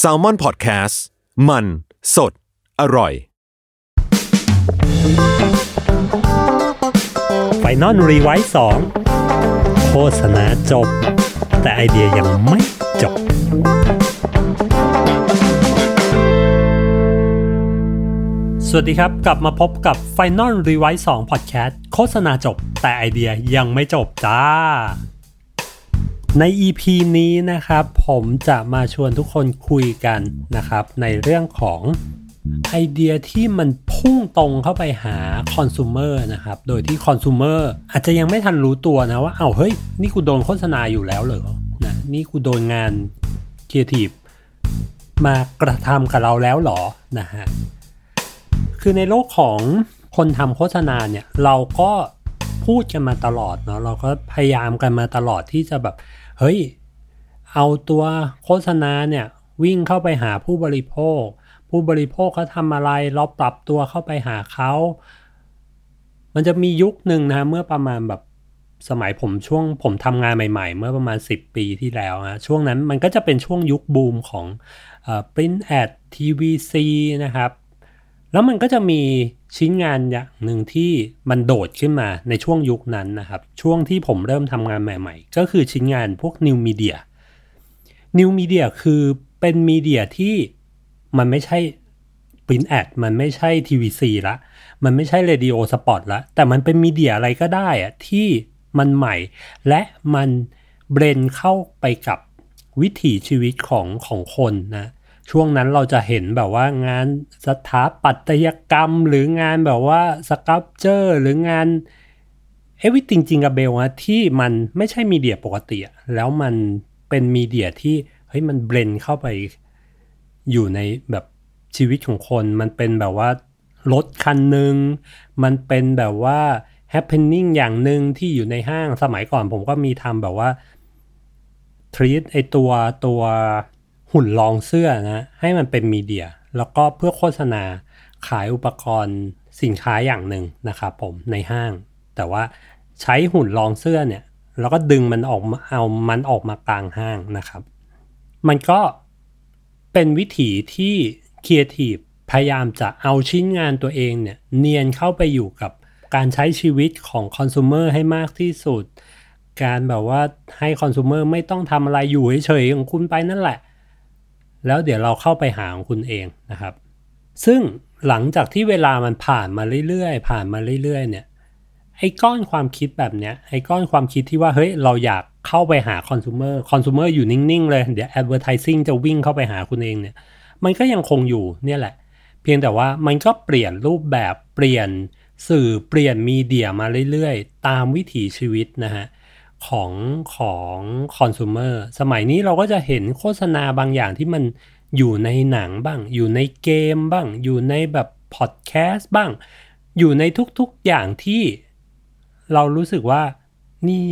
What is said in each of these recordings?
s a l ม o n PODCAST มัน สด อร่อย ไฟนอลรีไวซ์สองโฆษณาจบ แต่ไอเดียยังไม่จบ สวัสดีครับ กลับมาพบกับ Final r e v i s e 2 Podcast โฆษณาจบ แต่ไอเดียยังไม่จบจ้า ใน EP นี้นะครับ ผมจะมาชวนทุกคนคุยกันนะครับ ในเรื่องของไอเดียที่มันพุ่งตรงเข้าไปหาคอน sumer นะครับ โดยที่คอน sumer อาจจะยังไม่ทันรู้ตัวนะว่า เอา้าเฮ้ย นี่กูโดนโฆษณาอยู่แล้วเหรอนะนี่กูโดนงานครีเอทีฟมากระทำกับเราแล้วหรอนะฮะคือในโลกของคนทำโฆษณาเนี่ย เราก็พูดกันมาตลอดเนาะเราก็พยายามกันมาตลอดที่จะแบบ เฮ้ย เอาตัวโฆษณาเนี่ยวิ่งเข้าไปหาผู้บริโภค ผู้บริโภคเขาทำอะไรเราปรับตัวเข้าไปหาเขา มันจะมียุคหนึ่งนะเมื่อประมาณแบบสมัยผมช่วงผมทำงานใหม่ ๆ เมื่อประมาณ 10 ปีที่แล้วนะช่วงนั้นมันก็จะเป็นช่วงยุคบูมของอ print ad TVC นะครับ แล้วมันก็จะมีชิ้นงานอย่างหนึ่งที่มันโดดขึ้นมาในช่วงยุคนั้นนะครับ ช่วงที่ผมเริ่มทำงานใหม่ ๆ ก็คือชิ้นงานพวก New Media New Media คือเป็นมีเดียที่มันไม่ใช่ Print Ad มันไม่ใช่ TVC ละ มันไม่ใช่ Radio Spot ละ แต่มันเป็น media อะไรก็ได้อะที่มันใหม่ และมัน blend เข้าไปกับวิถีชีวิตของของคนนะ ช่วงนั้นเราจะเห็นแบบว่างานสถาปัตยกรรม หรืองานแบบว่า sculpture หรืองาน everything jingle bell อะที่มันไม่ใช่ media ปกติแล้วมันเป็น media ที่เฮ้ยมัน blend เข้าไปอยู่ในแบบชีวิตของคน มันเป็นแบบว่ารถคันหนึ่งมันเป็นแบบว่า happening อย่างหนึ่งที่อยู่ในห้างสมัยก่อนผมก็มีทำแบบว่า treat ไอตัวตัว หุ่นรองเสื้อนะให้มันเป็นมีเดีย แล้วก็เพื่อโฆษณาขายอุปกรณ์สินค้าอย่างหนึ่งนะครับผมในห้าง แต่ว่าใช้หุ่นรองเสื้อเนี่ยแล้วก็ดึงมันออกมาเอามันออกมากลางห้างนะครับ มันก็เป็นวิถีที่ครีเอทีฟพยายามจะเอาชิ้นงานตัวเองเนี่ยเนียนเข้าไปอยู่กับการใช้ชีวิตของคอน sumer ให้มากที่สุด การแบบว่าให้คอน sumer ไม่ต้องทำอะไรอยู่เฉยๆของคุณไปนั่นแหละ แล้วเดี๋ยวเราเข้าไปหาของคุณเองนะครับ ซึ่งหลังจากที่เวลามันผ่านมาเรื่อยๆ ผ่านมาเรื่อยๆ เนี่ย ไอ้ก้อนความคิดแบบเนี้ย ไอ้ก้อนความคิดที่ว่า เฮ้ย เราอยากเข้าไปหาคอน sumer คอน sumer อยู่นิ่งๆ เลย เดี๋ยว advertising จะวิ่งเข้าไปหาคุณเองเนี่ย มันก็ยังคงอยู่เนี่ยแหละ เพียงแต่ว่ามันก็เปลี่ยนรูปแบบ เปลี่ยนสื่อ เปลี่ยนมีเดียมาเรื่อยๆ ตามวิถีชีวิตนะฮะ ของของคอน sumer สมัยนี้เราก็จะเห็นโฆษณาบางอย่างที่มันอยู่ในหนังบ้าง อยู่ในเกมบ้าง อยู่ในแบบพอดแคสต์บ้าง อยู่ในทุกๆอย่างที่เรารู้สึกว่านี่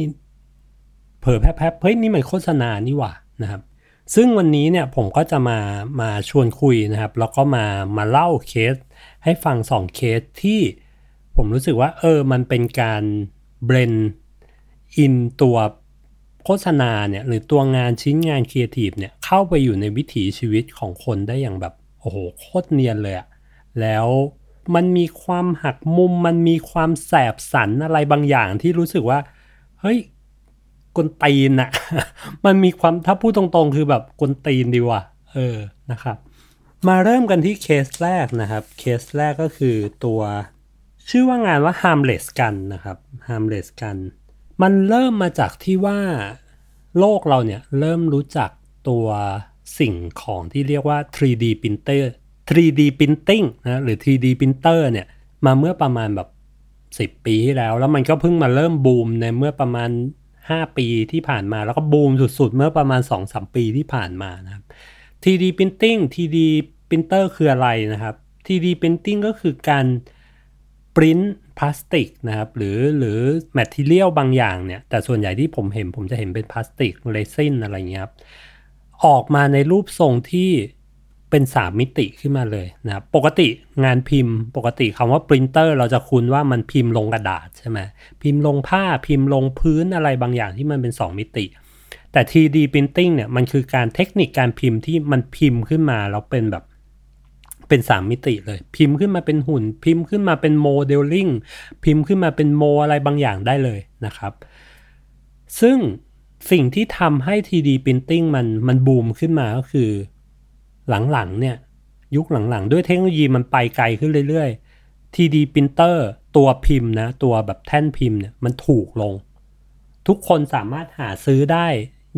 เผลอแป๊บๆเฮ้ยนี่มันโฆษณานี่หว่านะครับ ซึ่งวันนี้เนี่ยผมก็จะมามาชวนคุยนะครับ แล้วก็มามาเล่าเคส ให้ฟังสองเคสที่ผมรู้สึกว่าเออมันเป็นการ blend in ตัวโฆษณาเนี่ยหรือตัวงานชิ้นงานครีเอทีฟเนี่ยเข้าไปอยู่ในวิถีชีวิตของคนได้อย่างแบบโอ้โหโคตรเนียนเลยอะแล้วมันมีความหักมุมมันมีความแสบสันอะไรบางอย่างที่รู้สึกว่า เฮ้ยกนตีนอะมันมีความถ้าพูดตรงๆ คือแบบกนตีนดีว่ะเออนะครับ มาเริ่มกันที่เคสแรกนะครับ เคสแรกก็คือตัว ชื่อว่างานว่า harmless กันนะครับ harmless กัน มันเริ่มมาจากที่ว่าโลกเราเนี่ยเริ่มรู้จักตัวสิ่งของที่เรียกว่า 3D printer 3D printing นะหรือ 3D printer เนี่ยมาเมื่อประมาณแบบ 10 ปีที่แล้ว แล้วมันก็เพิ่งมาเริ่มบูมในเมื่อประมาณ 5 ปีที่ผ่านมาแล้วก็บูมสุดๆ เมื่อประมาณ 2-3 ปีที่ผ่านมานะครับ 3D Printing 3D Printer คืออะไรนะครับ 3D Printing ก็คือการปริ้น พลาสติกนะครับหรือหรือ material บางอย่างเนี่ยแต่ส่วนใหญ่ที่ผมเห็นผมจะเห็นเป็นพลาสติกเรซินอะไรเงี้ยครับออกมาในรูปทรงที่เป็นสามมิติขึ้นมาเลยนะครับปกติงานพิมพ์ปกติคำว่าปรินเตอร์เราจะคุ้นว่ามันพิมพ์ลงกระดาษใช่ไหมพิมพ์ลงผ้าพิมพ์ลงพื้นอะไรบางอย่างที่มันเป็น 2 มิติ แต่ 3D Printing เนี่ยมันคือการเทคนิคการพิมพ์ที่มันพิมพ์ขึ้นมาแล้วเป็นแบบ เป็น3มิติเลย พิมพ์ขึ้นมาเป็นหุ่น พิมพ์ขึ้นมาเป็นโมเดลลิ่งพิมพ์ขึ้นมาเป็นโมอะไรบางอย่างได้เลยนะครับ ซึ่งสิ่งที่ทำให้ 3D Printing มันมันบูมขึ้นมาก็คือ หลังๆเนี่ยยุคหลังๆ ด้วยเทคโนโลยีมันไปไกลขึ้นเรื่อยๆ 3D Printer ตัวพิมพ์นะ ตัวแบบแท่นพิมพ์เนี่ยมันถูกลง ทุกคนสามารถหาซื้อได้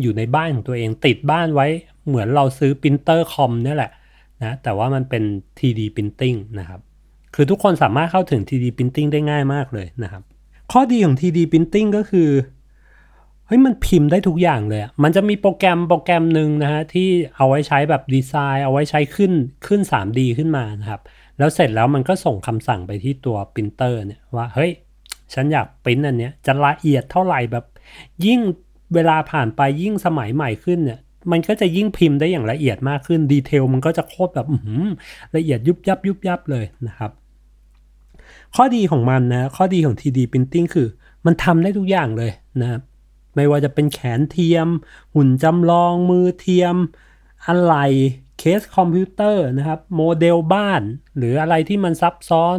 อยู่ในบ้านของตัวเองติดบ้านไว้ เหมือนเราซื้อปรินเตอร์คอมนี่แหละ นะแต่ว่ามันเป็น 3D Printing นะครับ คือทุกคนสามารถเข้าถึง 3D Printing ได้ง่ายมากเลยนะครับ ข้อดีของ 3D Printing ก็คือเฮ้ยมันพิมพ์ได้ทุกอย่างเลย มันจะมีโปรแกรมโปรแกรมหนึ่งนะฮะที่เอาไว้ใช้แบบดีไซน์ เอาไว้ใช้ขึ้นขึ้น 3D ขึ้นมานะครับ แล้วเสร็จแล้วมันก็ส่งคำสั่งไปที่ตัวปรินเตอร์เนี่ยว่าเฮ้ยฉันอยากปริ้นอันเนี้ยจะละเอียดเท่าไหร่แบบ ยิ่งเวลาผ่านไปยิ่งสมัยใหม่ขึ้นเนี่ย มันก็จะยิ่งพิมพ์ได้อย่างละเอียดมากขึ้น detail มันก็จะโคตรแบบละเอียดยุบยับยุบยับเลยนะครับ ข้อดีของมันนะข้อดีของ 3D Printing คือ มันทำได้ทุกอย่างเลยนะครับไม่ว่าจะเป็นแขนเทียม หุ่นจำลองมือเทียม อะไรเคสคอมพิวเตอร์นะครับโมเดลบ้าน หรืออะไรที่มันซับซ้อน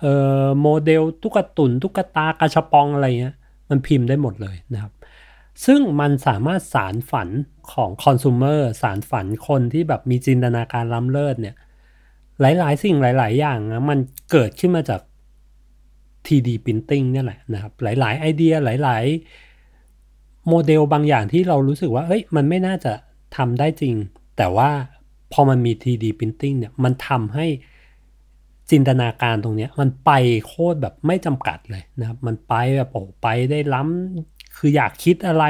เอ่อโมเดลตุ๊กตุนตุ๊กตากาชาปองอะไรเงี้ยมันพิมพ์ได้หมดเลยนะครับ ซึ่งมันสามารถสานฝันของคอน sumer สารฝันคนที่แบบมีจินตนาการล้ำเลิศเนี่ยหลายๆ สิ่งหลาย ๆ อย่างนะมันเกิดขึ้นมาจาก 3D Printing เนี่ยแหละนะครับ หลาย ๆ ไอเดียหลาย ๆ โมเดลบางอย่างที่เรารู้สึกว่าเฮ้ยมันไม่น่าจะทำได้จริง แต่ว่าพอมันมี 3D Printing เนี่ยมันทำให้จินตนาการตรงนี้มันไปโคตรแบบไม่จำกัดเลยนะครับ มันไปแบบโอ้ไปได้ล้ำ คืออยากคิดอะไร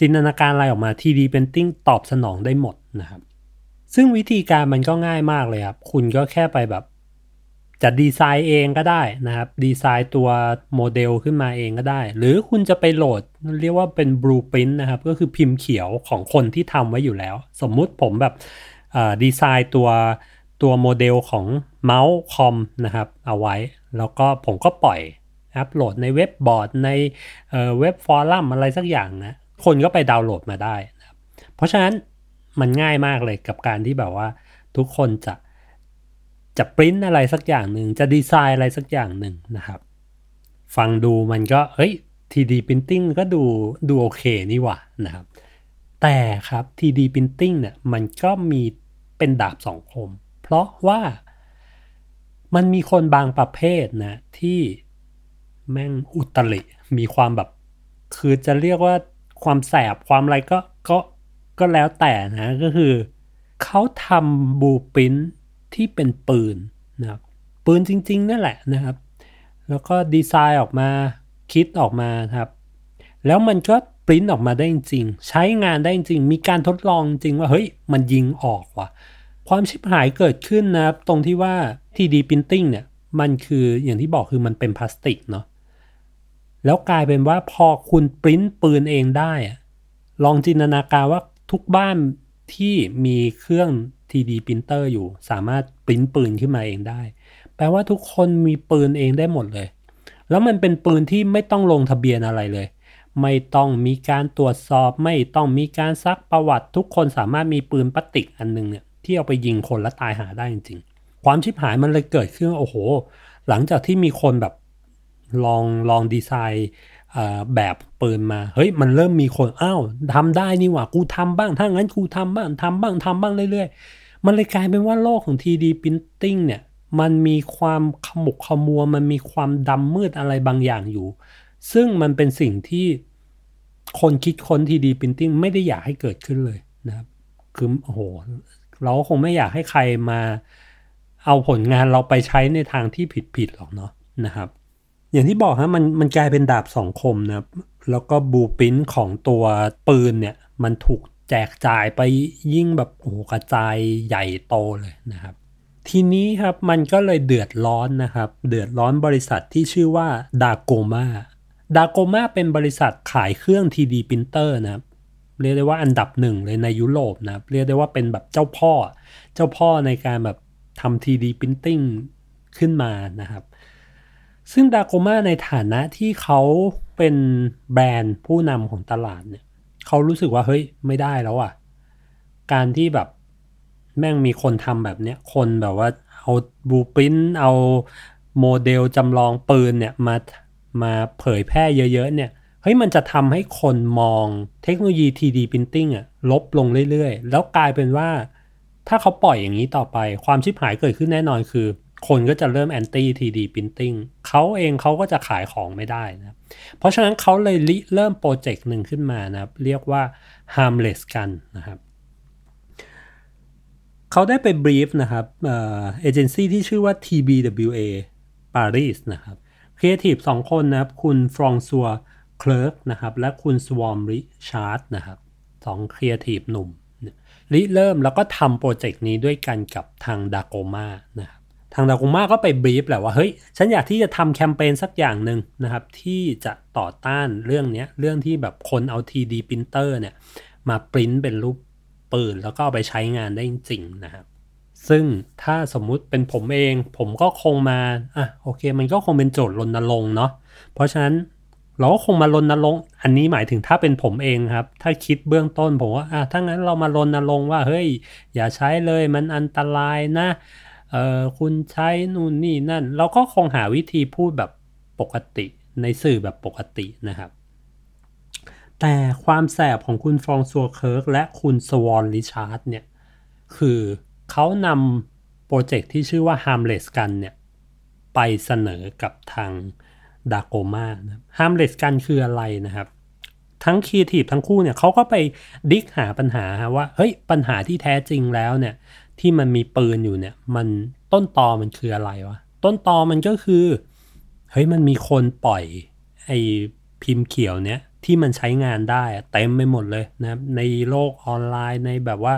จินตนาการอะไรออกมา 3D Printing ตอบสนองได้หมดนะครับ ซึ่งวิธีการมันก็ง่ายมากเลยครับ คุณก็แค่ไปแบบจะดีไซน์เองก็ได้นะครับ ดีไซน์ตัวโมเดลขึ้นมาเองก็ได้ หรือคุณจะไปโหลดเรียกว่าเป็นบลูพิ r นนะครับ ก็คือพิมพ์เขียวของคนที่ทำไว้อยู่แล้ว สมมุติผมแบบดีไซน์ตัวตัวโมเดลของเมาส์คอมนะครับ เอาไว้ แล้วก็ผมก็ปล่อย อัปโหลดในเว็บบอร์ดในเว็บฟอรัมอะไรสักอย่างนะคนก็ไปดาวน์โหลดมาได้นะครับเพราะฉะนั้นมันง่ายมากเลยกับการที่แบบว่าทุกคนจะจะปริ้นอะไรสักอย่างหนึ่งจะดีไซน์อะไรสักอย่างหนึ่งนะครับ ฟังดูมันก็เฮ้ย 3D Printing ก็ดูดูโอเคนี่หว่านะครับ แต่ครับ 3D Printing เนี่ยมันก็มีเป็นดาบสองคม เพราะว่ามันมีคนบางประเภทนะที่ แม่งอุตริ มีความแบบ คือจะเรียกว่าความแสบความอะไรก็ก็ก็แล้วแต่นะก็คือ เขาทำบูปินที่เป็นปืนนะครับปืนจริง ๆ นั่นแหละนะครับ แล้วก็ดีไซน์ออกมาคิดออกมาครับ แล้วมันก็ปริ้นออกมาได้จริง ใช้งานได้จริง มีการทดลองจริงว่าเฮ้ยมันยิงออกว่ะ ความชิบหายเกิดขึ้นนะครับ ตรงที่ว่า 3D Printing เนี่ย มันคืออย่างที่บอกคือมันเป็นพลาสติกเนาะ แล้วกลายเป็นว่าพอคุณปริ้นปืนเองได้ ลองจินตนาการว่าทุกบ้านที่มีเครื่อง 3D printer อยู่ สามารถปริ้นปืนขึ้นมาเองได้ แปลว่าทุกคนมีปืนเองได้หมดเลย แล้วมันเป็นปืนที่ไม่ต้องลงทะเบียนอะไรเลย ไม่ต้องมีการตรวจสอบ ไม่ต้องมีการซักประวัติ ทุกคนสามารถมีปืนพลาสติกอันนึงเนี่ยที่เอาไปยิงคนแล้วตายหาได้จริงๆ ความชิบหายมันเลยเกิดขึ้นโอ้โห หลังจากที่มีคนแบบ ลองลองดีไซน์แบบปืนมาเฮ้ยมันเริ่มมีคนอ้าวทำได้นี่หว่ากูทำบ้างถ้างั้นกูทำบ้างทำบ้างทำบ้างเรื่อยๆ มันเลยกลายเป็นว่าโลกของ 3D Printing เนี่ยมันมีความขมุกขมัว มันมีความดำมืดอะไรบางอย่างอยู่ ซึ่งมันเป็นสิ่งที่คนคิดค้น 3D Printing ไม่ได้อยากให้เกิดขึ้นเลยนะครับคือโอ้โหเราคงไม่อยากให้ใครมาเอาผลงานเราไปใช้ในทางที่ผิดๆหรอกเนาะนะครับ อย่างที่บอกฮะมันมันกลายเป็นดาบสองคมนะแล้วก็บูปินของตัวปืนเนี่ย มันถูกแจกจ่ายไปยิ่งแบบโอ้กระจายใหญ่โตเลยนะครับ ทีนี้ครับมันก็เลยเดือดร้อนนะครับ เดือดร้อนบริษัทที่ชื่อว่าดาโกมาดาโกมาเป็นบริษัทขายเครื่อง 3D printer นะครับเรียกได้ว่าอันดับหนึ่งเลยในยุโรปนะครับ เรียกได้ว่าเป็นแบบเจ้าพ่อ เจ้าพ่อในการแบบทำ 3D printing ขึ้นมานะครับ ซึ่งดาโกมาในฐานะที่เขาเป็นแบรนด์ผู้นำของตลาดเนี่ยเขารู้สึกว่าเฮ้ยไม่ได้แล้วอะ การที่แบบแม่งมีคนทำแบบเนี้ยคนแบบว่าเอาบูปินเอาโมเดลจำลองปืนเนี่ยมามาเผยแพร่เยอะๆเนี่ยเฮ้ยมันจะทำให้คนมองเทคโนโลยี 3D Printing อะลบลงเรื่อยๆ แล้วกลายเป็นว่า ถ้าเขาปล่อยอย่างนี้ต่อไป ความชิบหายเกิดขึ้นแน่นอนคือ คนก็จะเริ่มแอนตี้ 3D Printing เขาเองเขาก็จะขายของไม่ได้นะเพราะฉะนั้นเขาเลยริเริ่มโปรเจกต์หนึ่งขึ้นมานะครับ เรียกว่า harmless กันนะครับเขาได้ไป brief นะครับเอเจนซี่ที่ชื่อว่า TBWA Paris นะครับครีเอทีฟสองคนนะครับ คุณฟรองซัวเคลิร์กนะครับ และคุณสวอมริชาร์ดนะครับสองครีเอทีฟหนุ่มริเริ่มแล้วก็ทำโปรเจกต์นี้ด้วยกันกับทาง Dagoma นะครับ ทาง Dagoma ก็ไป brief แหละว่าเฮ้ยฉันอยากที่จะทำแคมเปญสักอย่างหนึ่งนะครับ ที่จะต่อต้านเรื่องนี้เรื่องที่แบบคนเอา 3D printer เนี่ย มาปริ้นเป็นรูปปืน แล้วก็เอาไปใช้งานได้จริงนะครับ ซึ่งถ้าสมมุติเป็นผมเอง ผมก็คงมาอะโอเค มันก็คงเป็นโจทย์รณรงค์เนาะเพราะฉะนั้นเราก็คงมารณรงค์อันนี้หมายถึงถ้าเป็นผมเองครับ ถ้าคิดเบื้องต้นผมว่าอะถ้างั้นเรามารณรงค์ว่าเฮ้ยอย่าใช้เลยมันอันตรายนะ เออคุณใช้นู่นนี่นั่น เราก็คงหาวิธีพูดแบบปกติในสื่อแบบปกตินะครับ แต่ความแสบของคุณฟรองซัวเคิร์กและคุณสวอนริชาร์ดเนี่ย คือเขานำโปรเจกต์ที่ชื่อว่า Harmless Guns เนี่ย ไปเสนอกับทาง Dagoma นะ Harmless กันคืออะไรนะครับ ทั้งครีเอทีฟทั้งคู่เนี่ยเขาก็ไป dig หาปัญหาว่า เฮ้ย ปัญหาที่แท้จริงแล้วเนี่ย ที่มันมีปืนอยู่เนี่ย มันต้นตอมันคืออะไรวะ ต้นตอมันก็คือเฮ้ยมันมีคนปล่อยไอ้พิมพ์เขียวเนี้ยที่มันใช้งานได้เต็มไปหมดเลยนะในโลกออนไลน์ในแบบว่า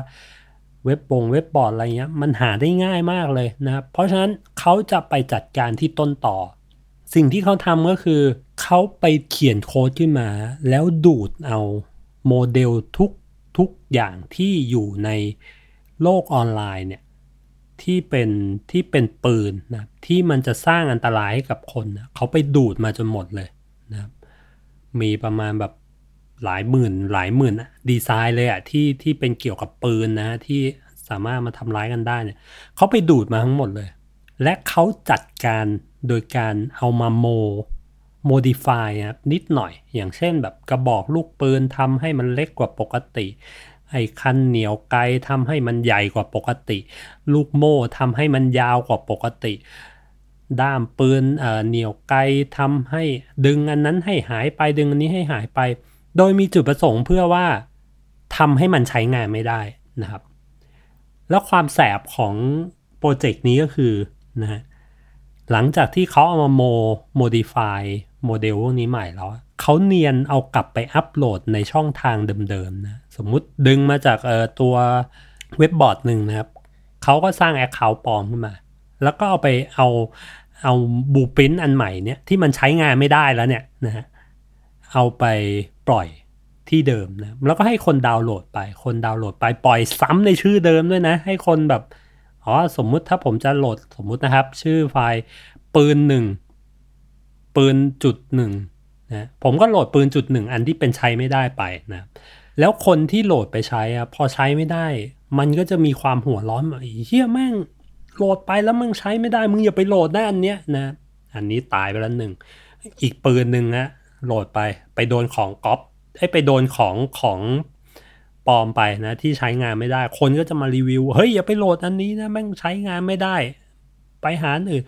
เว็บบงเว็บบอร์ดอะไรเงี้ยมันหาได้ง่ายมากเลยนะเพราะฉะนั้นเขาจะไปจัดการที่ต้นต่อ สิ่งที่เขาทำก็คือ เขาไปเขียนโค้ดขึ้นมา แล้วดูดเอาโมเดลทุกทุกอย่างที่อยู่ใน โลกออนไลน์เนี่ยที่เป็นที่เป็นปืนนะที่มันจะสร้างอันตรายให้กับคนนะเขาไปดูดมาจนหมดเลยนะครับมีประมาณแบบหลายหมื่นหลายหมื่นดีไซน์เลยอะที่ที่เป็นเกี่ยวกับปืนนะที่สามารถมาทำร้ายกันได้เนี่ยเขาไปดูดมาทั้งหมดเลย และเขาจัดการโดยการเอามาโมโมดิฟายนะนิดหน่อย อย่างเช่นแบบกระบอกลูกปืนทำให้มันเล็กกว่าปกติ ไอ้คันเหนียวไกลทำให้มันใหญ่กว่าปกติ ลูกโม่ทำให้มันยาวกว่าปกติ ด้ามปืนเหนียวไกลทำให้ดึงอันนั้นให้หายไปดึงอันนี้ให้หายไป โดยมีจุดประสงค์เพื่อว่าทำให้มันใช้งานไม่ได้นะครับ แล้วความแสบของโปรเจกต์นี้ก็คือนะฮะหลังจากที่เขาเอามาโม modify โมเดลพวกนี้ใหม่แล้ว เขาเนียนเอากลับไปอัปโหลดในช่องทางเดิมๆนะ สมมุติดึงมาจากเอ่อตัวเว็บบอร์ดหนึ่งนะครับ เขาก็สร้างแอคเคาท์ปลอมขึ้นมา แล้วก็เอาไปเอาเอาบูปินอันใหม่เนี่ยที่มันใช้งานไม่ได้แล้วเนี่ยนะฮะ เอาไปปล่อยที่เดิมนะ แล้วก็ให้คนดาวน์โหลดไป คนดาวน์โหลดไปปล่อยซ้ำในชื่อเดิมด้วยนะ ให้คนแบบอ๋อสมมุติถ้าผมจะโหลดสมมุตินะครับ ชื่อไฟล์ปืนหนึ่งปืนจุดหนึ่ง นะผมก็โหลดปืนจุดหนึ่งอันที่เป็นใช้ไม่ได้ไปนะแล้วคนที่โหลดไปใช้อะพอใช้ไม่ได้ มันก็จะมีความหัวร้อนไอ้เฮียแม่งโหลดไปแล้วมึงใช้ไม่ได้มึงอย่าไปโหลดได้อันเนี้ยนะอันนี้ตายไปแล้วหนึ่งอีกปืนหนึ่งนะโหลดไปไปโดนของก๊อปให้ไปโดนของของปลอมไปนะที่ใช้งานไม่ได้ คนก็จะมารีวิว เฮ้ย อย่าไปโหลดอันนี้นะแม่งใช้งานไม่ได้ ไปหาอื่น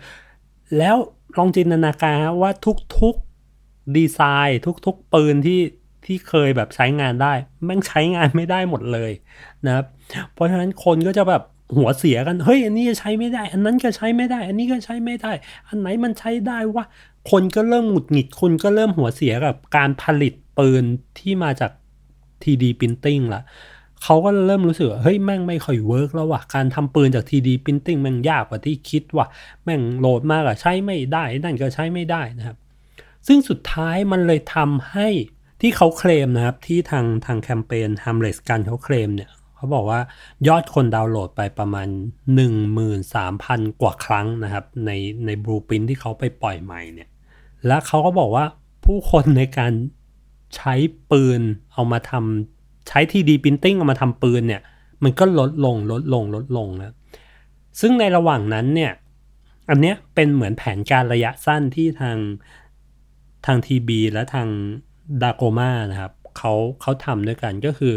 แล้วลองจินตนาการว่าทุกๆ ดีไซน์ทุกๆปืนที่ที่เคยแบบใช้งานได้ แม่งใช้งานไม่ได้หมดเลยนะครับ เพราะฉะนั้นคนก็จะแบบหัวเสียกันเฮ้ยอันนี้ใช้ไม่ได้ อันนั้นก็ใช้ไม่ได้ อันนี้ก็ใช้ไม่ได้ อันไหนมันใช้ได้วะคนก็เริ่มหงุดหงิดคนก็เริ่มหัวเสียกับการผลิตปืนที่มาจาก 3D Printing ละเขาก็เริ่มรู้สึกเฮ้ยแม่งไม่ค่อยเวิร์กแล้วว่ะการทำปืนจาก 3D Printing แม่งยากกว่าที่คิดว่ะแม่งโหลดมากอะใช้ไม่ได้นั่นก็ใช้ไม่ได้นะครับ ซึ่งสุดท้ายมันเลยทำให้ที่เขาเคลมนะครับ ที่ทางทางแคมเปญ Harmless กันเขาเคลมเนี่ยเขาบอกว่ายอดคนดาวน์โหลดไปประมาณ 13,000 กว่าครั้งนะครับ ในในบลูปินที่เขาไปปล่อยใหม่เนี่ย และเขาก็บอกว่าผู้คนในการใช้ปืนเอามาทำใช้ 3D Printing เอามาทำปืนเนี่ย มันก็ลดลงลดลงลดลงนะซึ่งในระหว่างนั้นเนี่ยอันเนี้ยเป็นเหมือนแผนการระยะสั้นที่ทาง ทางทีบีและทางดาโกมานะครับเขาเขาทำด้วยกันก็คือ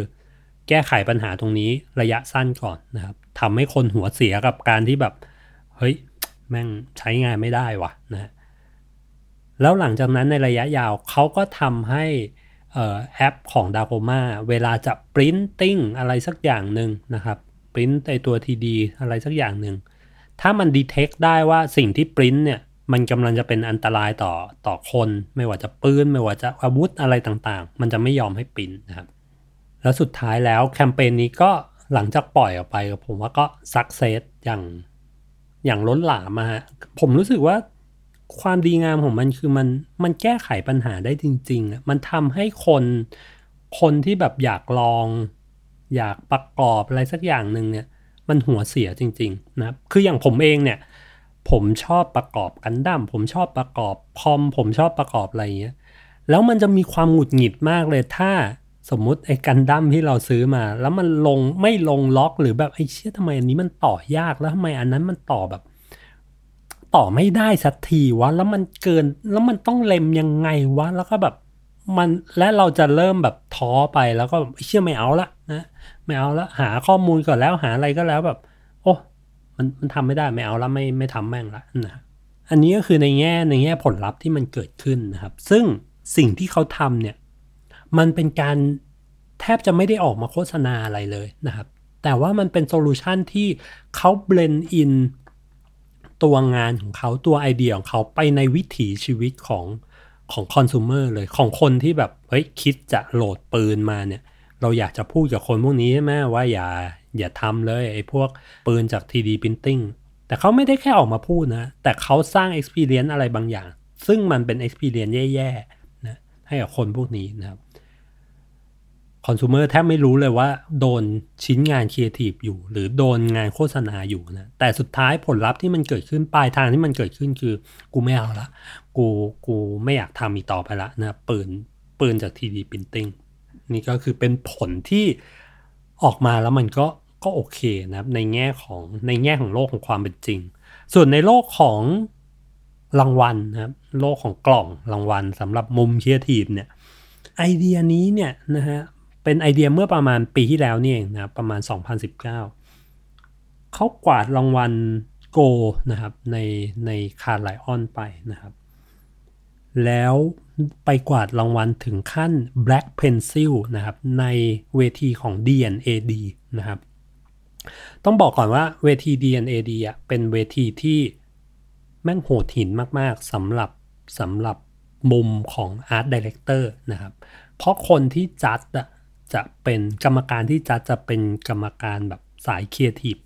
แก้ไขปัญหาตรงนี้ระยะสั้นก่อนนะครับทำให้คนหัวเสียกับการที่แบบเฮ้ยแม่งใช้งานไม่ได้วะนะแล้วหลังจากนั้นในระยะยาวเขาก็ทำให้แอปของ d a c o m a เวลาจะ printing อะไรสักอย่างหนึ่งนะครับ print ไอตัว TD อะไรสักอย่างหนึ่งถ้ามัน detect ได้ว่าสิ่งที่ print เนี่ย มันกำลังจะเป็นอันตรายต่อต่อคน ไม่ว่าจะปืนไม่ว่าจะอาวุธอะไรต่างๆ มันจะไม่ยอมให้ปิ้นนะครับ แล้วสุดท้ายแล้วแคมเปญนี้ก็หลังจากปล่อยออกไปผมว่าก็สักเซสอย่างอย่างล้นหลามมาผมรู้สึกว่าความดีงามของมันคือมันมันแก้ไขปัญหาได้จริงๆ มันทำให้คนคนที่แบบอยากลอง อยากประกอบอะไรสักอย่างหนึ่งเนี่ย มันหัวเสียจริง ๆ นะคืออย่างผมเองเนี่ย ผมชอบประกอบกันดั้มผมชอบประกอบคอมผมชอบประกอบอะไรเงี้ยแล้วมันจะมีความหงุดหงิดมากเลยถ้าสมมุติไอ้กันดั้มที่เราซื้อมา แล้วมันลงไม่ลงล็อกหรือแบบไอ้เชี่ยทำไมอันนี้มันต่อยากแล้วทำไมอันนั้นมันต่อแบบ ต่อไม่ได้สักทีวะแล้วมันเกินแล้วมันต้องเล็มยังไงวะแล้วก็แบบมันและเราจะเริ่มแบบท้อไปแล้วก็เชื่อไม่เอาละนะไม่เอาละหาข้อมูลก่อนแล้วหาอะไรก็แล้วแบบ มันมันทำไม่ได้ไม่เอาและไม่ไม่ทำแม่งละนะอันนี้ก็คือในแง่ในแง่ผลลัพธ์ที่มันเกิดขึ้นนะครับ ซึ่งสิ่งที่เขาทำเนี่ยมันเป็นการแทบจะไม่ได้ออกมาโฆษณาอะไรเลยนะครับ แต่ว่ามันเป็น solution ที่เขา blend in ตัวงานของเขาตัวไอเดียของเขาไปในวิถีชีวิตของของคอน sumer เลยของคนที่แบบเฮ้ยคิดจะโหลดปืนมาเนี่ย เราอยากจะพูดกับคนพวกนี้ใช่ไหมว่าอย่า อย่าทำเลยไอ้พวกปืนจาก 3D printing แต่เขาไม่ได้แค่ออกมาพูดนะ แต่เขาสร้าง experience อะไรบางอย่าง ซึ่งมันเป็น experience แย่ๆนะให้กับคนพวกนี้นะครับคอน sumer แทบไม่รู้เลยว่าโดนชิ้นงานครีเอทีฟอยู่ หรือโดนงานโฆษณาอยู่นะแต่สุดท้ายผลลัพธ์ที่มันเกิดขึ้นปลายทางที่มันเกิดขึ้นคือ กูไม่เอาละ กูกูไม่อยากทำอีกต่อไปละนะปืนปืนจาก 3D Printing นี่ก็คือเป็นผลที่ ออกมาแล้วมันก็ก็โอเคนะครับในแง่ของในแง่ของโลกของความเป็นจริง ส่วนในโลกของรางวัลนะครับโลกของกล่องรางวัลสำหรับมุมครีเอทีฟเนี่ยไอเดียนี้เนี่ยนะฮะเป็นไอเดียเมื่อประมาณปีที่แล้วนี่เองนะประมาณ 2019 เขากวาดรางวัลโกนะครับในใน Cannes Lions ไปนะครับ แล้วไปกวาดรางวัลถึงขั้น Black Pencil นะครับ ในเวทีของ D&AD นะครับ ต้องบอกก่อนว่าเวที D&AD อะเป็นเวทีที่แม่งโหดหินมาก ๆสำหรับสำหรับมุมของ Art Director นะครับ เพราะคนที่จัดอะจะเป็นกรรมการที่จะจะเป็นกรรมการแบบสายเครีเอทีฟ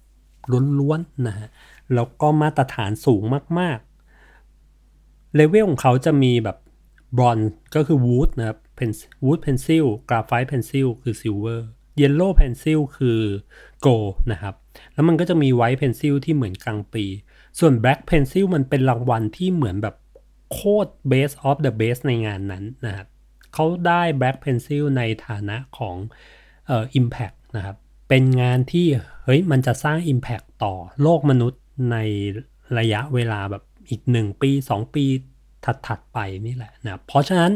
ล้วนๆนะฮะ แล้วก็มาตรฐานสูงมากๆ เลเวลของเขาจะมีแบบบรอนก็คือ Wood นะครับ Pen Wood Pencil Graphite Pencil คือ Silver Yellow Pencil คือ Gold นะครับ แล้วมันก็จะมี White Pencil ที่เหมือนกลางปี ส่วน Black Pencil มันเป็นรางวัลที่เหมือนแบบโคตร best of the best ในงานนั้นนะครับเขาได้ Black Pencil ในฐานะของเอ่อ Impact นะครับ เป็นงานที่เฮ้ยมันจะสร้าง Impact ต่อโลกมนุษย์ในระยะเวลาแบบ อีก 1 ปี 2 ปีถัดๆไปนี่แหละนะเพราะฉะนั้น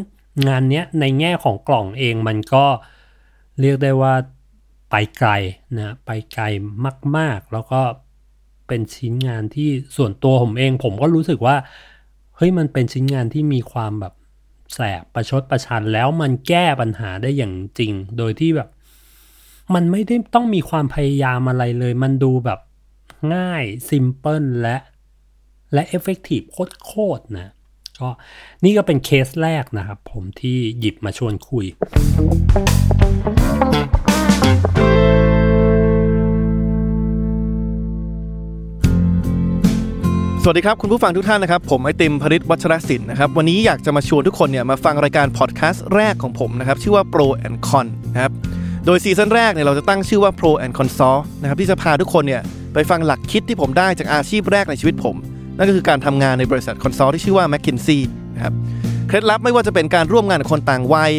งานนี้ในแง่ของกล่องเองมันก็เรียกได้ว่าไปไกลนะไปไกลมาก ๆ แล้วก็เป็นชิ้นงานที่ส่วนตัวผมเอง ผมก็รู้สึกว่าเฮ้ยมันเป็นชิ้นงานที่มีความแบบแสบประชดประชันแล้วมันแก้ปัญหาได้อย่างจริง โดยที่แบบ มันไม่ได้ต้องมีความพยายามอะไรเลย มันดูแบบง่าย simple และ และ effective โคตรๆนะก็นี่ก็เป็นเคสแรกนะครับ ผมที่หยิบมาชวนคุย สวัสดีครับ คุณผู้ฟังทุกท่านนะครับ ผมไอติมพริษฐ์ วัชรสินธุนะครับ วันนี้อยากจะมาชวนทุกคนเนี่ยมาฟังรายการพอดแคสต์แรกของผมนะครับ ชื่อว่า Pro and Con นะครับ โดยซีซั่นแรกเนี่ยเราจะตั้งชื่อว่า Pro and Consult นะครับที่จะพาทุกคนเนี่ยไปฟังหลักคิดที่ผมได้จากอาชีพแรกในชีวิตผม นั่นก็คือการทำงานในบริษัท consult ที่ชื่อว่า McKinsey นะครับเคล็ดลับไม่ว่าจะเป็นการร่วมงานกับคนต่างวัย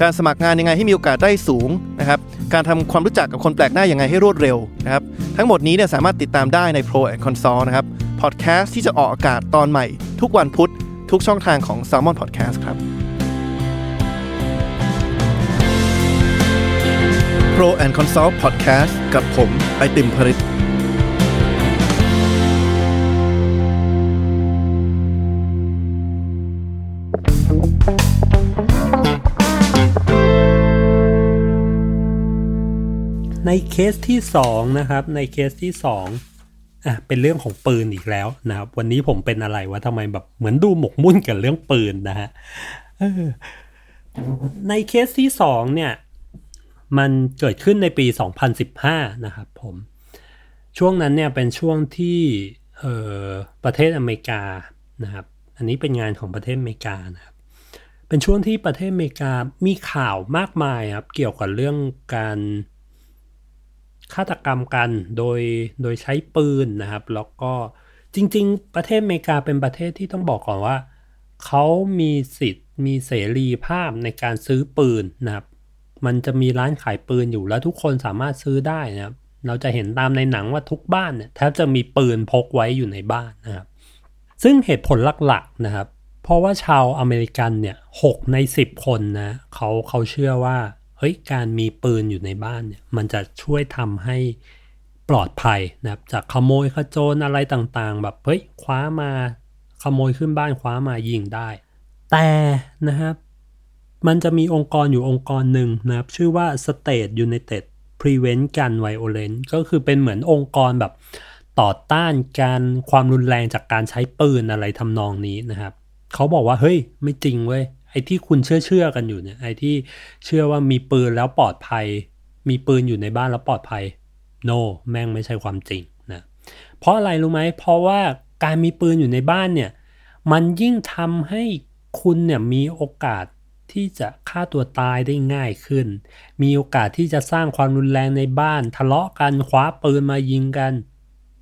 การสมัครงานยังไงให้มีโอกาสได้สูงนะครับการทำความรู้จักกับคนแปลกหน้ายังไงให้รวดเร็วนะครับทั้งหมดนี้เนี่ยสามารถติดตามได้ใน Pro and Consult นะครับพอดแคสต์ที่จะออกอากาศตอนใหม่ ทุกวันพุธทุกช่องทางของ Salmon Podcast ครับ Pro and Consult Podcast กับผม ไอติมพริต ในเคสที่สองนะครับในเคสที่สองอะเป็นเรื่องของปืนอีกแล้วนะครับ วันนี้ผมเป็นอะไรวะทำไมแบบเหมือนดูหมกมุ่นกับเรื่องปืนนะฮะในเคสที่สองเนี่ยมันเกิดขึ้นในปี 2015 นะครับผมช่วงนั้นเนี่ยเป็นช่วงที่ประเทศอเมริกานะครับ อันนี้เป็นงานของประเทศอเมริกานะครับ เป็นช่วงที่ประเทศอเมริกามีข่าวมากมายครับ เกี่ยวกับเรื่องการ ฆาตกรรมกันโดยโดยใช้ปืนนะครับ แล้วก็จริง ๆ ประเทศอเมริกาเป็นประเทศที่ต้องบอกก่อนว่า เขามีสิทธิ์มีเสรีภาพในการซื้อปืนนะครับ มันจะมีร้านขายปืนอยู่แล้วทุกคนสามารถซื้อได้นะครับ เราจะเห็นตามในหนังว่าทุกบ้านเนี่ยแทบจะมีปืนพกไว้อยู่ในบ้านนะครับ ซึ่งเหตุผลหลักๆนะครับ เพราะว่าชาวอเมริกันเนี่ยหกในสิบคนนะเขาเขาเชื่อว่า เฮ้ยการมีปืนอยู่ในบ้านเนี่ยมันจะช่วยทำให้ปลอดภัยนะครับจากขโมยขโจรอะไรต่างๆ แบบเฮ้ยคว้ามาขโมยขึ้นบ้านคว้ามายิงได้ แต่นะครับมันจะมีองค์กรอยู่องค์กรหนึ่งนะครับ ชื่อว่า State United Prevent Gun Violence ก็คือเป็นเหมือนองค์กรแบบต่อต้านการความรุนแรงจากการใช้ปืนอะไรทำนองนี้นะครับ เขาบอกว่าเฮ้ยไม่จริงเว้ย ไอ้ที่คุณเชื่อเชื่อกันอยู่เนี่ยไอ้ที่เชื่อว่ามีปืนแล้วปลอดภัย มีปืนอยู่ในบ้านแล้วปลอดภัย no แม่งไม่ใช่ความจริงนะเพราะอะไรรู้ไหมเพราะว่าการมีปืนอยู่ในบ้านเนี่ยมันยิ่งทำให้คุณเนี่ยมีโอกาสที่จะฆ่าตัวตายได้ง่ายขึ้น มีโอกาสที่จะสร้างความรุนแรงในบ้าน ทะเลาะกันคว้าปืนมายิงกัน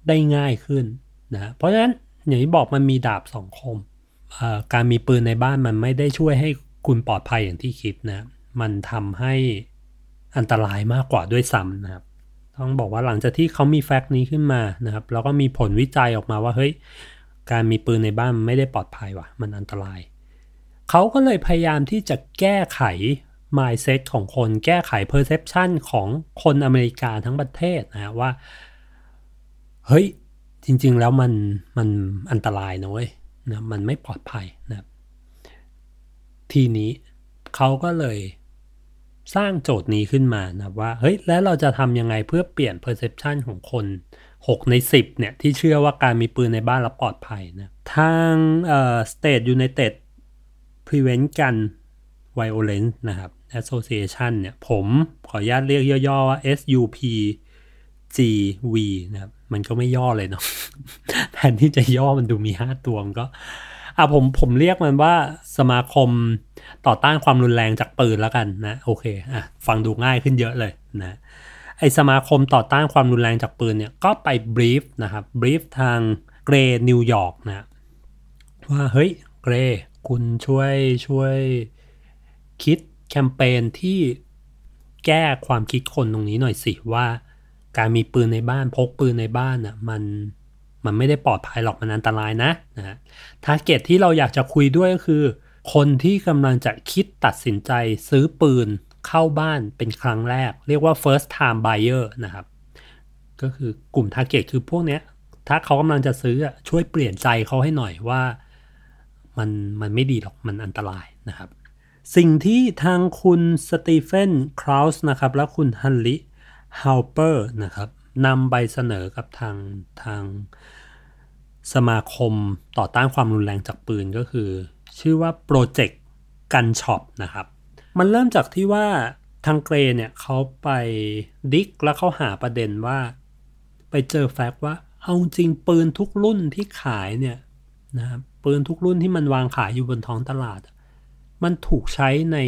ได้ง่ายขึ้นนะเพราะฉะนั้นอย่างที่บอกมันมีดาบสองคม การมีปืนในบ้านมันไม่ได้ช่วยให้คุณปลอดภัยอย่างที่คิดนะ มันทำให้อันตรายมากกว่าด้วยซ้ำนะครับ ต้องบอกว่าหลังจากที่เขามีแฟกต์นี้ขึ้นมานะครับ แล้วก็มีผลวิจัยออกมาว่าเฮ้ย การมีปืนในบ้านไม่ได้ปลอดภัยว่ะ มันอันตราย เขาก็เลยพยายามที่จะแก้ไข mindset ของคน แก้ไข perception ของคนอเมริกาทั้งประเทศนะว่า เฮ้ย จริง ๆ แล้วมันมันอันตรายนะเว้ย นะมันไม่ปลอดภัยนะครับทีนี้เขาก็เลยสร้างโจทย์นี้ขึ้นมานะว่าเฮ้ยแล้วเราจะทำยังไงเพื่อเปลี่ยน perception ของคน 6 ใน 10เนี่ยที่เชื่อว่าการมีปืนในบ้านแล้วปลอดภัยนะทางเอ่อ State United Prevent Gun Violence นะครับ Association เนี่ยผมขออนุญาตเรียกย่อๆว่า SUP GV นะครับ มันก็ไม่ย่อเลยเนาะแทนที่จะย่อมันดูมี5ตัวมันก็อะผมผมเรียกมันว่าสมาคมต่อต้านความรุนแรงจากปืนแล้วกันนะโอเคอะฟังดูง่ายขึ้นเยอะเลยนะไอสมาคมต่อต้านความรุนแรงจากปืนเนี่ยก็ไปบรีฟนะครับบรีฟทางเกรนิวยอร์กนะว่าเฮ้ยเกรคุณช่วยช่วยคิดแคมเปญที่แก้ความคิดคนตรงนี้หน่อยสิว่า การมีปืนในบ้านพกปืนในบ้านอะมันมันไม่ได้ปลอดภัยหรอกมันอันตรายนะนะฮะ target ที่เราอยากจะคุยด้วยก็คือ คนที่กำลังจะคิดตัดสินใจซื้อปืนเข้าบ้านเป็นครั้งแรก เรียกว่า first time buyer นะครับ ก็คือกลุ่ม target คือพวกเนี้ย ถ้าเขากำลังจะซื้อช่วยเปลี่ยนใจเขาให้หน่อยว่ามันมันไม่ดีหรอกมันอันตรายนะครับ สิ่งที่ทางคุณสตีเฟนคราวส์นะครับ และคุณฮันลิ ฮาวเปอร์นะครับนำไปเสนอกับทางทางสมาคมต่อต้านความรุนแรงจากปืนก็คือ ชื่อว่าโปรเจกต์ Gun Shop นะครับ มันเริ่มจากที่ว่าทาง Grey เนี่ยเขาไป dig แล้วเขาหาประเด็นว่า ไปเจอ fact ว่าเอาจริงปืนทุกรุ่นที่ขายเนี่ยนะครับปืนทุกรุ่นที่มันวางขายอยู่บนท้องตลาด มันถูกใช้ใน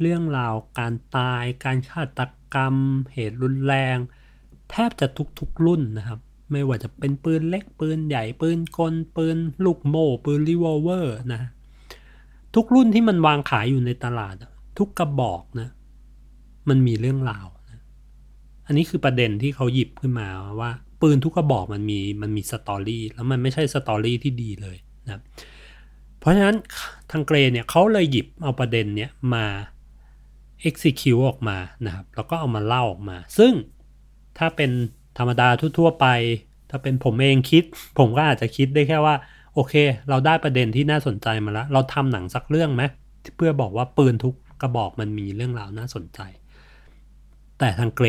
เรื่องราวการตาย การฆาตกรรม เหตุรุนแรง แทบจะทุกๆรุ่นนะครับ ไม่ว่าจะเป็นปืนเล็กปืนใหญ่ปืนกลปืนลูกโม่ปืนรีวอลเวอร์นะทุกรุ่นที่มันวางขายอยู่ในตลาด ทุกกระบอกนะ มันมีเรื่องราวนะอันนี้คือประเด็นที่เขาหยิบขึ้นมาว่า ปืนทุกกระบอกมันมีมันมี story แล้วมันไม่ใช่ story ที่ดีเลยนะเพราะฉะนั้นทางเกรเนี่ยเขาเลยหยิบเอาประเด็นเนี้ยมา execute ออกมานะครับ แล้วก็เอามาเล่าออกมา ซึ่งถ้าเป็นธรรมดาทั่วๆไป ถ้าเป็นผมเองคิด ผมก็อาจจะคิดได้แค่ว่า โอเค เราได้ประเด็นที่น่าสนใจมาแล้ว เราทำหนังสักเรื่องไหมเพื่อบอกว่าปืนทุกกระบอกมันมีเรื่องราวน่าสนใจ แต่ทางเกร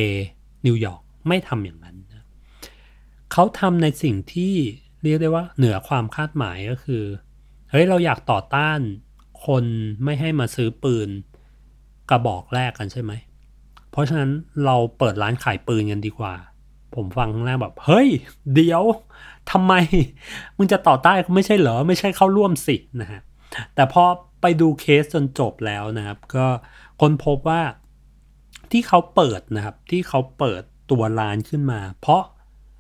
นิวยอร์กไม่ทำอย่างนั้นนะเขาทำในสิ่งที่เรียกได้ว่าเหนือความคาดหมายก็คือ เฮ้ย เราอยากต่อต้านคนไม่ให้มาซื้อปืน กระบอกแรกกันใช่ไหม เพราะฉะนั้นเราเปิดร้านขายปืนกันดีกว่า ผมฟังครั้งแรกแบบ เฮ้ย เดี๋ยวทำไม มึงจะต่อต้านไม่ใช่เหรอ ไม่ใช่เข้าร่วมสินะฮะ แต่พอไปดูเคสจนจบแล้วนะครับ ก็คนพบว่าที่เขาเปิดนะครับ ที่เขาเปิดตัวร้านขึ้นมา เพราะ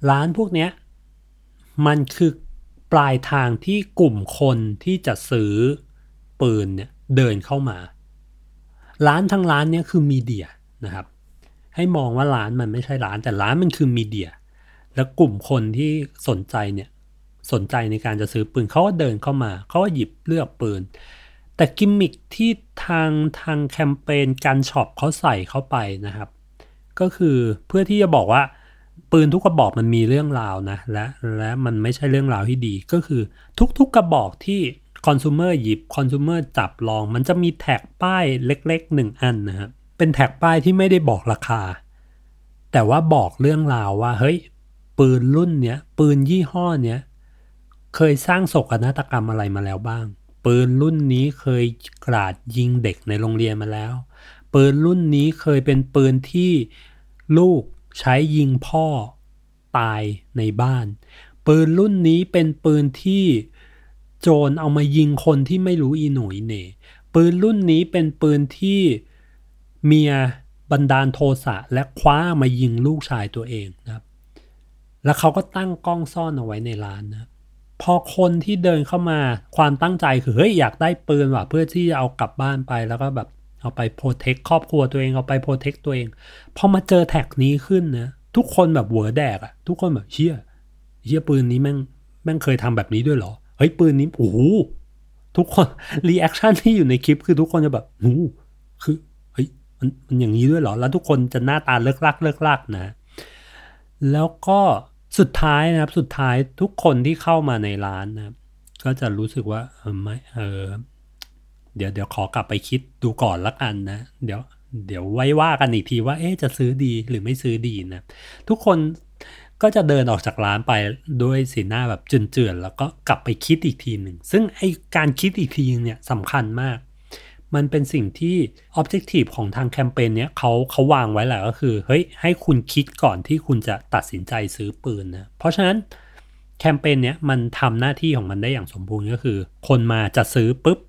ร้านพวกเนี้ยมันคือปลายทางที่กลุ่มคนที่จะซื้อปืนเนี่ยเดินเข้ามา ร้านทั้งร้านเนี่ยคือมีเดียนะครับ ให้มองว่าร้านมันไม่ใช่ร้าน แต่ร้านมันคือมีเดีย แล้วกลุ่มคนที่สนใจเนี่ยสนใจในการจะซื้อปืนเขาก็เดินเข้ามาเขาก็หยิบเลือกปืน แต่กิมมิคที่ทางทางแคมเปญ Gun Shop เขาใส่เข้าไปนะครับ ก็คือเพื่อที่จะบอกว่าปืนทุกกระบอกมันมีเรื่องราวนะและและมันไม่ใช่เรื่องราวที่ดีก็คือทุกๆกระบอกที่ consumer หยิบ consumer จับลอง มันจะมี tag ป้ายเล็กๆหนึ่งอันนะครับเป็น tag ป้ายที่ไม่ได้บอกราคา แต่ว่าบอกเรื่องราวว่า เฮ้ย ปืนรุ่นเนี้ย ปืนยี่ห้อเนี้ย เคยสร้างโศกนาฏกรรมอะไรมาแล้วบ้าง ปืนรุ่นนี้เคยกราดยิงเด็กในโรงเรียนมาแล้ว ปืนรุ่นนี้เคยเป็นปืนที่ลูกใช้ยิงพ่อตายในบ้าน ปืนรุ่นนี้เป็นปืนที่ โจรเอามายิงคนที่ไม่รู้อีหนุ่ยเน่ปืนรุ่นนี้เป็นปืนที่เมียบันดาลโทสะและคว้ามายิงลูกชายตัวเองนะครับ แล้วเขาก็ตั้งกล้องซ่อนเอาไว้ในร้านนะพอคนที่เดินเข้ามาความตั้งใจคือเฮ้ยอยากได้ปืนว่ะเพื่อที่จะเอากลับบ้านไปแล้วก็แบบเอาไป protect ครอบครัวตัวเองเอาไป protect ตัวเองพอมาเจอ tag นี้ขึ้นนะทุกคนแบบหัวแดกอะทุกคนแบบเชี่ยเชี่ยปืนนี้แม่งแม่งเคยทำแบบนี้ด้วยเหรอ เฮ้ยปืนนี้โอ้โหทุกคน reaction ที่อยู่ในคลิปคือทุกคนจะแบบโอ้คือเฮ้ยมันมันอย่างนี้ด้วยเหรอ แล้วทุกคนจะหน้าตาเลิ่กลั่กเลิ่กลั่กนะ แล้วก็สุดท้ายนะครับ สุดท้ายทุกคนที่เข้ามาในร้านนะครับ ก็จะรู้สึกว่าเออไม่เออเดี๋ยวเดี๋ยวขอกลับไปคิดดูก่อนละกันนะ เดี๋ยว เดี๋ยวไว้ว่ากันอีกทีว่า เอ๊จะซื้อดีหรือไม่ซื้อดีนะ ทุกคน ก็จะเดินออกจากร้านไปด้วยสีหน้าแบบเจือนๆแล้วก็กลับไปคิดอีกทีหนึ่ง ซึ่งไอการคิดอีกทีเนี่ยสำคัญมาก มันเป็นสิ่งที่ Objective ของทางแคมเปญเนี้ยเขาเขาวางไว้แหละก็คือเฮ้ยให้คุณคิดก่อนที่คุณจะตัดสินใจซื้อปืนนะเพราะฉะนั้นแคมเปญเนี้ยมันทำหน้าที่ของมันได้อย่างสมบูรณ์ก็คือ คนมาจะซื้อปุ๊บ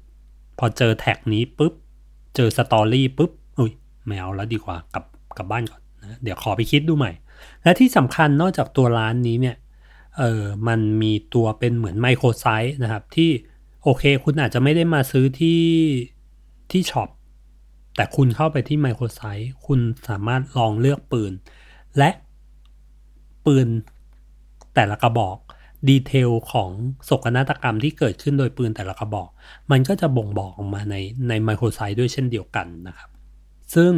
พอเจอ tag นี้ปุ๊บ เจอ story ปุ๊บอุ้ยไม่เอาแล้วดีกว่ากลับกลับบ้านก่อนนะเดี๋ยวขอไปคิดดูใหม่ และที่สำคัญนอกจากตัวร้านนี้เนี่ยเออมันมีตัวเป็นเหมือน microsite นะครับ ที่โอเค คุณอาจจะไม่ได้มาซื้อที่ที่ shop แต่คุณเข้าไปที่ microsite คุณสามารถลองเลือกปืน และปืนแต่ละกระบอก detail ของโศกนาฏกรรมที่เกิดขึ้นโดยปืนแต่ละกระบอก มันก็จะบ่งบอกออกมาในใน microsite ด้วยเช่นเดียวกันนะครับ ซึ่ง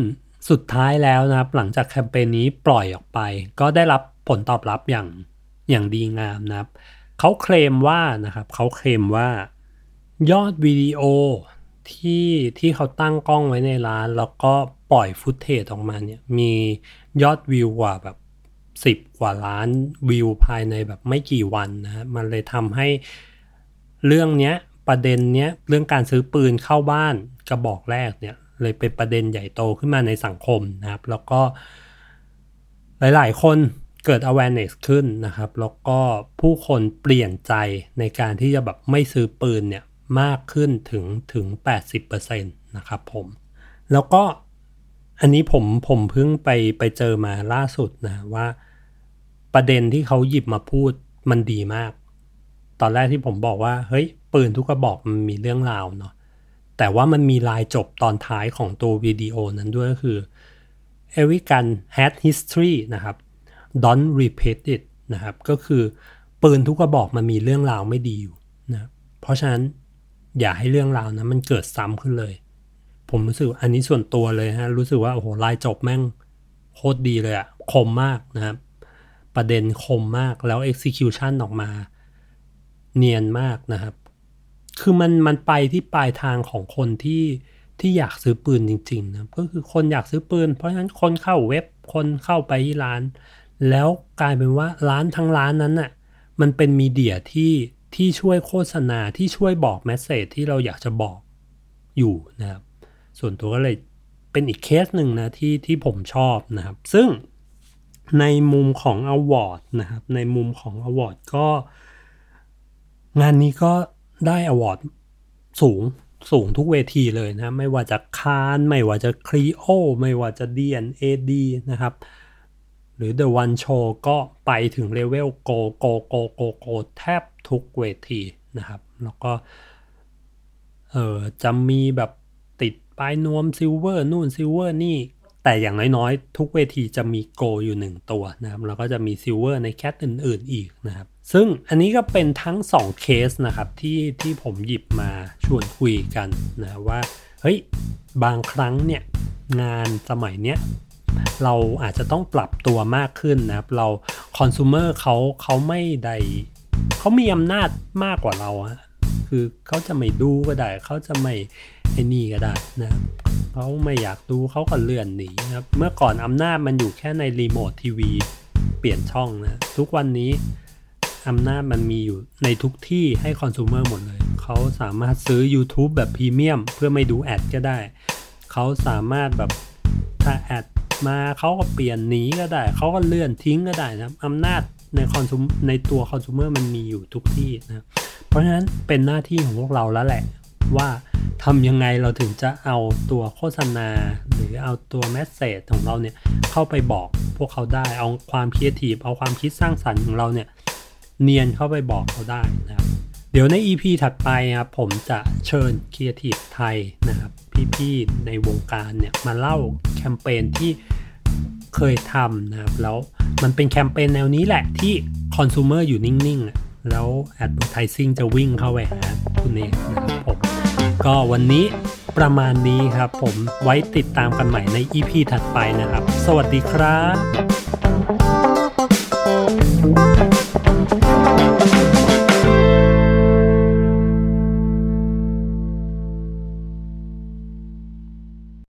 สุดท้ายแล้วนะครับ หลังจากแคมเปญนี้ปล่อยออกไป ก็ได้รับผลตอบรับอย่างอย่างดีงามนะครับ เขาเคลมว่านะครับเขาเคลมว่ายอดวิดีโอที่ที่เขาตั้งกล้องไว้ในร้าน แล้วก็ปล่อยฟุตเทจออกมาเนี่ยมียอดวิวกว่าแบบสิบกว่าล้านวิวภายในแบบไม่กี่วันนะมันเลยทำให้เรื่องเนี้ยประเด็นเนี้ยเรื่องการซื้อปืนเข้าบ้านกระบอกแรกเนี่ย เลยเป็นประเด็นใหญ่โตขึ้นมาในสังคมนะครับ แล้วก็หลาย ๆ คนเกิด awareness ขึ้นนะครับ แล้วก็ผู้คนเปลี่ยนใจในการที่จะแบบไม่ซื้อปืนเนี่ยมากขึ้นถึงถึง 80%นะครับผมแล้วก็อันนี้ผมผมเพิ่งไปไปเจอมาล่าสุดนะว่าประเด็นที่เขาหยิบมาพูดมันดีมาก ตอนแรกที่ผมบอกว่าเฮ้ยปืนทุกกระบอกมันมีเรื่องราวเนาะ แต่ว่ามันมีลายจบตอนท้ายของตัววิดีโอนั้นด้วยก็คือ every gun has history นะครับ don't repeat it นะครับ ก็คือปืนทุกกระบอกมันมีเรื่องราวไม่ดีอยู่นะเพราะฉะนั้นอย่าให้เรื่องราวนะมันเกิดซ้ำขึ้นเลย ผมรู้สึกอันนี้ส่วนตัวเลยฮะ รู้สึกว่าโอ้โหลายจบแม่งโคตรดีเลยอะคมมากนะครับ ประเด็นคมมากแล้ว execution ออกมา เนียนมากนะครับ คือมันมันไปที่ปลายทางของคนที่ที่อยากซื้อปืนจริงๆนะก็คือคนอยากซื้อปืน เพราะฉะนั้นคนเข้าเว็บคนเข้าไปที่ร้าน แล้วกลายเป็นว่าร้านทั้งร้านนั้นน่ะมันเป็น media ที่ที่ช่วยโฆษณาที่ช่วยบอก message ที่เราอยากจะบอกอยู่นะครับ ส่วนตัวก็เลยเป็นอีกเคสหนึ่งนะที่ที่ผมชอบนะครับ ซึ่งในมุมของ award นะครับ ในมุมของ award ก็ งานนี้ก็ ได้ award สูงสูงทุกเวทีเลยนะ ไม่ว่าจะ Cannes ไม่ว่าจะ Clio ไม่ว่าจะ D&AD นะครับ หรือ The One Show ก็ไปถึงเลเวลโกโกโกโกโกแทบทุกเวทีนะครับ แล้วก็เออจะมีแบบติดปลายนวม Silver นู่น Silver นี่ แต่อย่างน้อยๆ ทุกเวทีจะมีโกอยู่หนึ่งตัวนะครับ แล้วก็จะมี Silver ใน cat อื่นๆอีกนะครับ ซึ่งอันนี้ก็เป็นทั้ง 2 เคสนะครับที่ที่ผมหยิบมาชวนคุยกันนะว่าเฮ้ยบางครั้งเนี่ยงานสมัยเนี้ยเราอาจจะต้องปรับตัวมากขึ้นนะครับ เราคอน sumer เขาเขาไม่ได้เขามีอำนาจมากกว่าเราอะคือเขาจะไม่ดูก็ได้ เขาจะไม่ไอ้นี่ก็ได้นะครับเขาไม่อยากดูเขาก็เลื่อนหนีนะครับ เมื่อก่อนอำนาจมันอยู่แค่ในรีโมททีวีเปลี่ยนช่องนะ ทุกวันนี้ อำนาจมันมีอยู่ในทุกที่ให้ consumer หมดเลย เขาสามารถซื้อ YouTube แบบพรีเมียมเพื่อไม่ดู ad ก็ได้ เขาสามารถแบบถ้า ad มาเขาก็เปลี่ยนหนีก็ได้ เขาก็เลื่อนทิ้งก็ได้นะอำนาจในคอนซูมในตัวคอน sumer มันมีอยู่ทุกที่นะ เพราะฉะนั้นเป็นหน้าที่ของพวกเราแล้วแหละ ว่าทำยังไงเราถึงจะเอาตัวโฆษณา หรือเอาตัว message ของเราเนี่ยเข้าไปบอกพวกเขาได้เอาความคิดทีเอาความคิดสร้างสรรค์ของเราเนี่ย เนียนเข้าไปบอกเขาได้นะครับ เดี๋ยวใน EP ถัดไปครับผมจะเชิญครีเอทีฟไทยนะครับ พี่ๆในวงการเนี่ยมาเล่าแคมเปญที่เคยทำนะครับ แล้วมันเป็นแคมเปญแนวนี้แหละที่ consumer อยู่นิ่งๆอะแล้ว advertising จะวิ่งเข้าไปหาคุณเองนะครับผมก็วันนี้ประมาณนี้ครับผมไว้ติดตามกันใหม่ใน EP ถัดไปนะครับ สวัสดีครับ